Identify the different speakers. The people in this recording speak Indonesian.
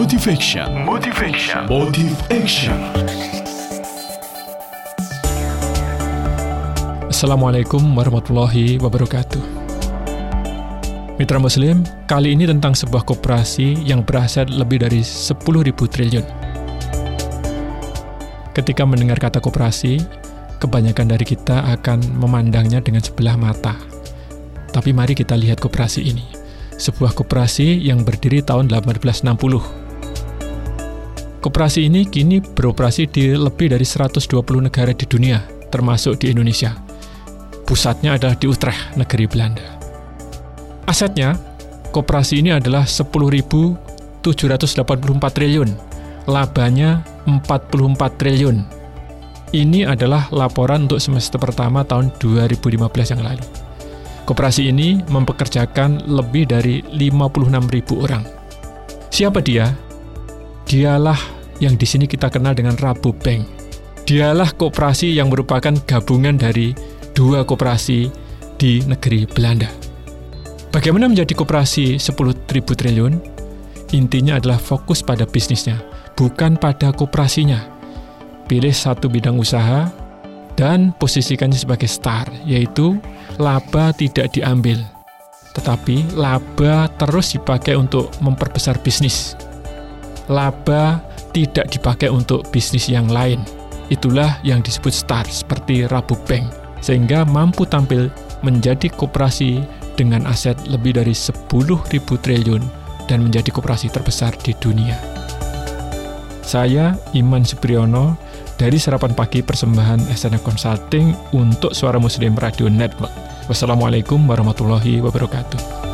Speaker 1: Motivation. Motivation. Motive Action.
Speaker 2: Assalamualaikum warahmatullahi wabarakatuh. Mitra Muslim, kali ini tentang sebuah koperasi yang beraset lebih dari 10.000 triliun. Ketika mendengar kata koperasi, kebanyakan dari kita akan memandangnya dengan sebelah mata. Tapi mari kita lihat koperasi ini. Sebuah koperasi yang berdiri tahun 1860 Koperasi ini kini beroperasi di lebih dari 120 negara di dunia, termasuk di Indonesia. Pusatnya adalah di Utrecht, negeri Belanda. Asetnya, koperasi ini adalah 10.784 triliun, labanya 44 triliun. Ini adalah laporan untuk semester pertama tahun 2015 yang lalu. Koperasi ini mempekerjakan lebih dari 56.000 orang. Siapa dia? Dialah yang di sini kita kenal dengan Rabu Bank. Dialah koperasi yang merupakan gabungan dari dua koperasi di negeri Belanda. Bagaimana menjadi koperasi 10.000 triliun? Intinya adalah fokus pada bisnisnya, bukan pada koperasinya. Pilih satu bidang usaha dan posisikannya sebagai star, yaitu laba tidak diambil, tetapi laba terus dipakai untuk memperbesar bisnis laba tidak dipakai untuk bisnis yang lain. Itulah yang disebut star seperti Rabu Bank, sehingga mampu tampil menjadi koperasi dengan aset lebih dari 10.000 triliun dan menjadi koperasi terbesar di dunia. Saya Iman Supriyono dari Serapan Pagi Persembahan SNA Consulting untuk Suara Muslim Radio Network. Wassalamualaikum warahmatullahi wabarakatuh.